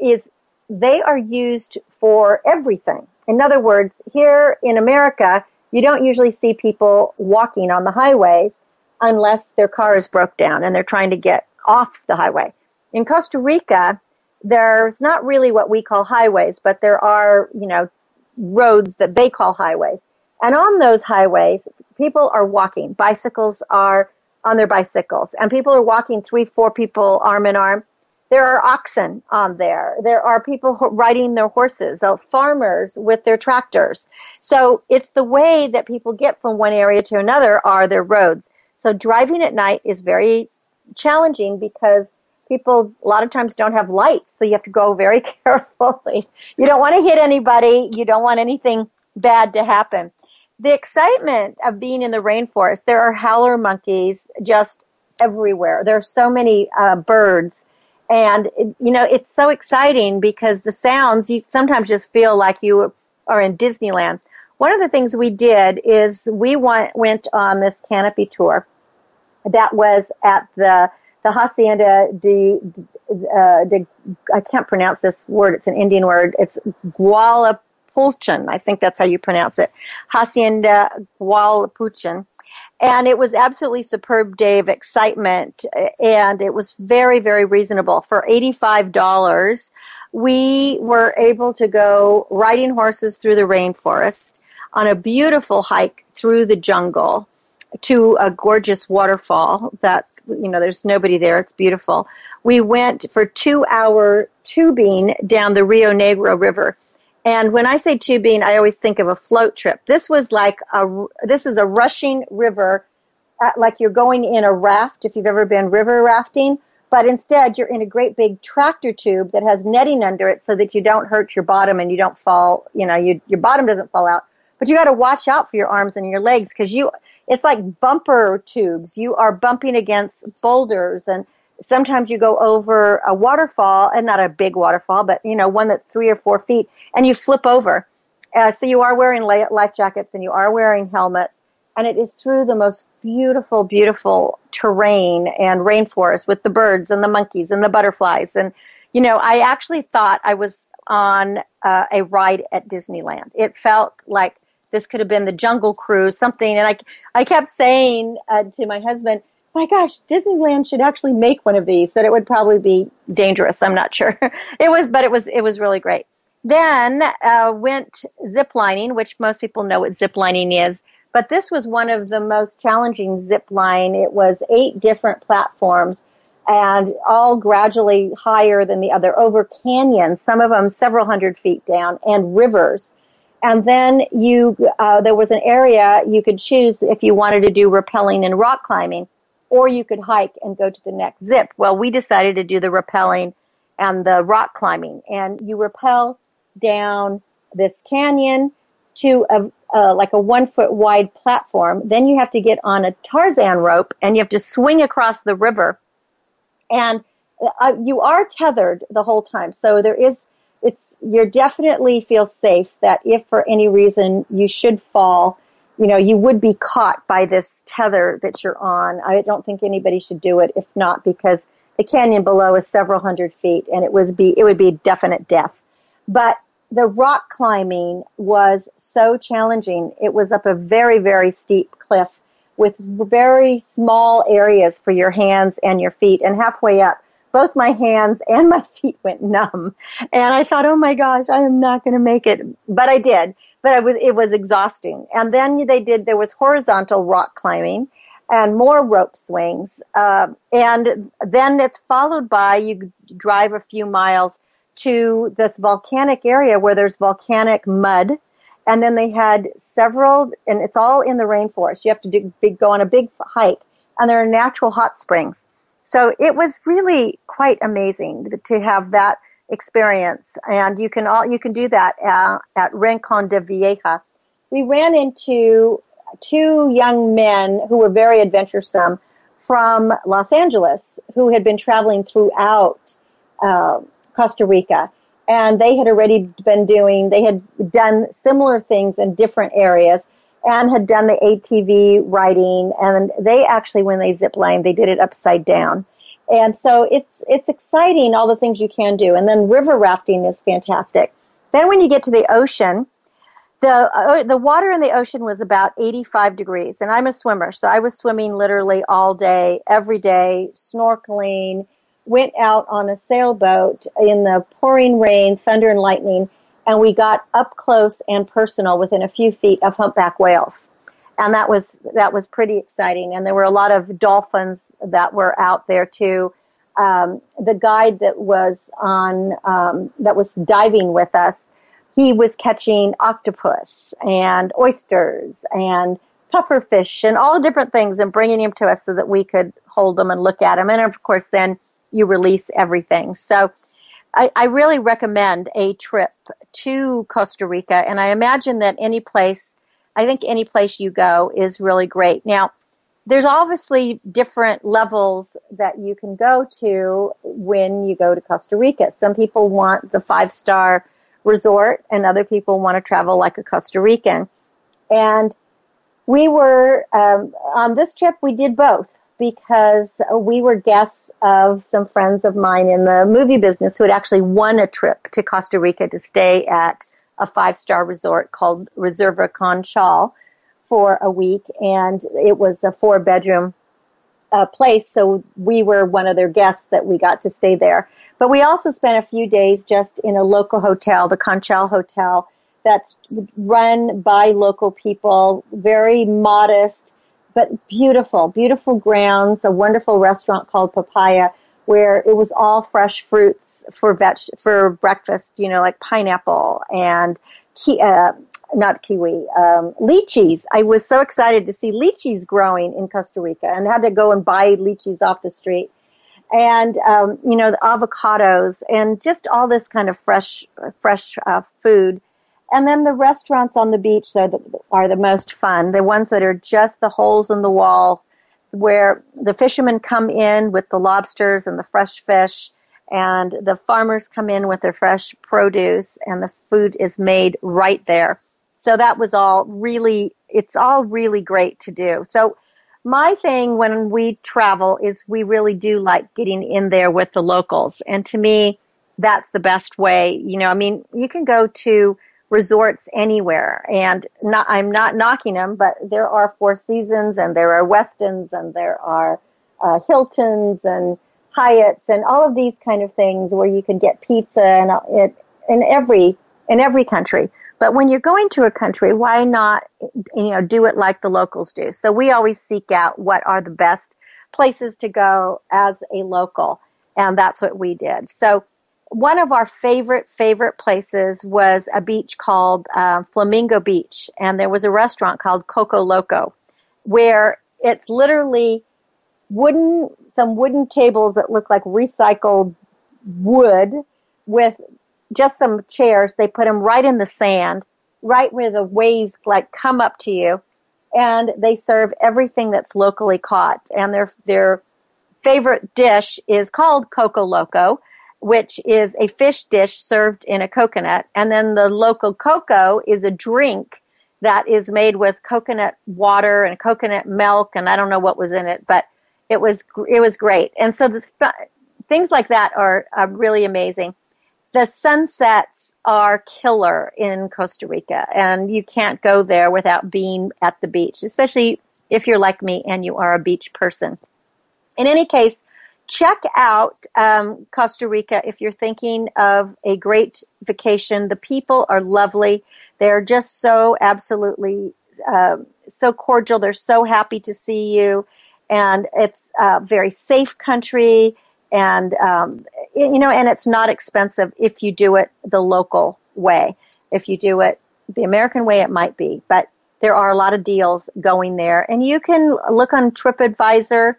is they are used for everything. In other words, here in America, you don't usually see people walking on the highways unless their car is broke down and they're trying to get off the highway. In Costa Rica, there's not really what we call highways, but there are, you know, roads that they call highways. And on those highways, people are walking. Bicycles are on their bicycles and people are walking three, four people arm in arm. There are oxen on there. There are people riding their horses, uh, farmers with their tractors. So it's the way that people get from one area to another are their roads. So driving at night is very challenging because people a lot of times don't have lights. So you have to go very [LAUGHS] carefully. You don't want to hit anybody. You don't want anything bad to happen. The excitement of being in the rainforest, there are howler monkeys just everywhere. There are so many uh, birds and you know it's so exciting because the sounds you sometimes just feel like you are in Disneyland. One of the things we did is we went went on this canopy tour that was at the the hacienda de, uh, de I can't pronounce this word. It's an Indian word. It's Gualapulchan. I think that's how you pronounce it. Hacienda Gualapulchan and it was absolutely superb day of excitement and it was very very reasonable for $85 we were able to go riding horses through the rainforest on a beautiful hike through the jungle to a gorgeous waterfall that you know there's nobody there it's beautiful we went for two hour tubing down the rio negro river and when I say tubing, I always think of a float trip. This was like a, this is a rushing river, uh, like you're going in a raft if you've ever been river rafting, but instead you're in a great big tractor tube that has netting under it so that you don't hurt your bottom and you don't fall, you know, you, your bottom doesn't fall out. But you got to watch out for your arms and your legs because you, it's like bumper tubes. You are bumping against boulders and sometimes you go over a waterfall and not a big waterfall, but you know, one that's three or four feet and you flip over. Uh, so you are wearing life jackets and you are wearing helmets and it is through the most beautiful, beautiful terrain and rainforest with the birds and the monkeys and the butterflies. And, you know, I actually thought I was on uh, a ride at Disneyland. It felt like this could have been the Jungle Cruise, something. And I, I kept saying uh, to my husband, my gosh, Disneyland should actually make one of these, but it would probably be dangerous. I'm not sure. [LAUGHS] it was, but it was, it was really great. Then uh, went ziplining, which most people know what ziplining is, but this was one of the most challenging zip line. It was eight different platforms, and all gradually higher than the other over canyons, some of them several hundred feet down, and rivers. And then you, uh, there was an area you could choose if you wanted to do rappelling and rock climbing, or you could hike and go to the next zip. Well, we decided to do the rappelling and the rock climbing, and you rappel down this canyon to a uh, like a one foot wide platform. Then you have to get on a Tarzan rope and you have to swing across the river. And uh, you are tethered the whole time. So there is, it's, you definitely feel safe that if for any reason you should fall, you know, you would be caught by this tether that you're on. I don't think anybody should do it if not because the canyon below is several hundred feet and it was be, it would be definite death. But the rock climbing was so challenging. It was up a very, very steep cliff with very small areas for your hands and your feet. And halfway up, both my hands and [LAUGHS] my feet went numb. And I thought, oh my gosh, I am not going to make it. But I did. But it was, it was exhausting. And then they did, there was horizontal rock climbing and more rope swings. Uh, and then it's followed by you drive a few miles to this volcanic area where there's volcanic mud. And then they had several, and it's all in the rainforest. You have to do, big, go on a big hike, and there are natural hot springs. So it was really quite amazing to have that experience. And you can all you can do that at, at Rincon de Vieja. We ran into two young men who were very adventuresome from Los Angeles, who had been traveling throughout uh, Costa Rica. And they had already been doing, they had done similar things in different areas and had done the ATV riding. And they actually, when they zip line, they did it upside down. And so it's, it's exciting, all the things you can do. And then river rafting is fantastic. Then when you get to the ocean, the uh, the water in the ocean was about 85 degrees and I'm a swimmer so I was swimming literally all day every day snorkeling went out on a sailboat in the pouring rain, thunder and lightning, and we got up close and personal within a few feet of humpback whales. And that was that was pretty exciting. And there were a lot of dolphins that were out there too. Um, the guide that was on um, that was diving with us, he was catching octopus and oysters and pufferfish and all different things and bringing them to us so that we could hold them and look at them. And of course, then you release everything. So I, I really recommend a trip to Costa Rica, and I imagine that any place, I think any place you go is really great. Now, there's obviously different levels that you can go to when you go to Costa Rica. Some people want the five star resort, and other people want to travel like a Costa Rican. And we were um, on this trip. We did both because we were guests of some friends of mine in the movie business who had actually won a trip to Costa Rica to stay at a five star resort called Reserva Conchal for a week. And it was a four bedroom uh, place. So we were one of their guests that we got to stay there. But we also spent a few days just in a local hotel, the Conchal Hotel, that's run by local people, very modest but beautiful, beautiful grounds, a wonderful restaurant called Papaya where it was all fresh fruits for veg for breakfast, you know, like pineapple and ki- uh, not kiwi, um, lychees. I was so excited to see lychees growing in Costa Rica and had to go and buy lychees off the street. And, um, you know, the avocados and just all this kind of fresh, fresh uh, food and then the restaurants on the beach are the, are the most fun. The ones that are just the holes in the wall where the fishermen come in with the lobsters and the fresh fish and the farmers come in with their fresh produce and the food is made right there. So that was all really, it's all really great to do. So my thing when we travel is we really do like getting in there with the locals. And to me, that's the best way. You know, I mean, you can go to resorts anywhere. And not, I'm not knocking them, but there are Four Seasons and there are Westins and there are uh, Hiltons and Hyatts and all of these kind of things where you can get pizza and it in every in every country. But when you're going to a country, why not you know do it like the locals do? So we always seek out what are the best places to go as a local. And that's what we did. So, one of our favorite, favorite places was a beach called uh, Flamingo Beach. And there was a restaurant called Coco Loco where it's literally wooden, some wooden tables that look like recycled wood with just some chairs. They put them right in the sand, right where the waves like come up to you. And they serve everything that's locally caught. And their, their favorite dish is called Coco Loco, which is a fish dish served in a coconut. And then the local cocoa is a drink that is made with coconut water and coconut milk. And I don't know what was in it, but it was, it was great. And so the, things like that are, are really amazing. The sunsets are killer in Costa Rica, and you can't go there without being at the beach, especially if you're like me and you are a beach person. In any case, check out um, Costa Rica if you're thinking of a great vacation. The people are lovely. They're just so absolutely uh, so cordial. They're so happy to see you, and it's a very safe country. And um, you know, and it's not expensive if you do it the local way. If you do it the American way, it might be, but there are a lot of deals going there, and you can look on TripAdvisor.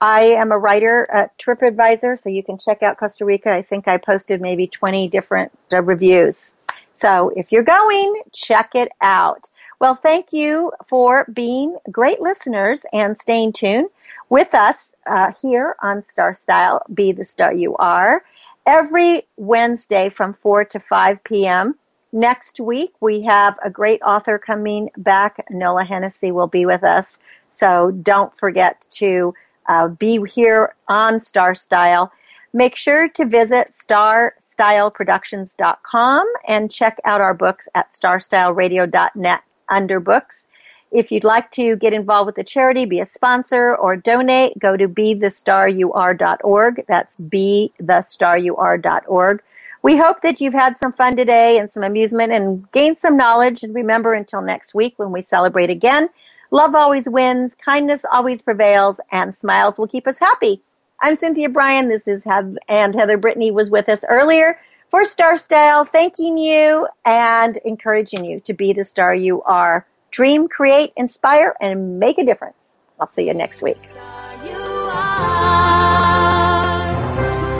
I am a writer at TripAdvisor, so you can check out Costa Rica. I think I posted maybe 20 different uh, reviews. So if you're going, check it out. Well, thank you for being great listeners and staying tuned with us uh, here on Star Style Be the Star You Are every Wednesday from 4 to 5 p.m. Next week, we have a great author coming back. Nola Hennessy will be with us. So don't forget to uh, be here on Star Style. Make sure to visit starstyleproductions.com and check out our books at starstyleradio.net under books. If you'd like to get involved with the charity, be a sponsor, or donate, go to bethestarur.org. That's bethestarur.org. We hope that you've had some fun today and some amusement and gained some knowledge. And remember, until next week when we celebrate again, love always wins, kindness always prevails, and smiles will keep us happy. I'm Cynthia Brian. This is and Heather Brittany was with us earlier for Star Style, thanking you and encouraging you to be the star you are. Dream, create, inspire, and make a difference. I'll see you next week.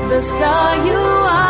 The star you are.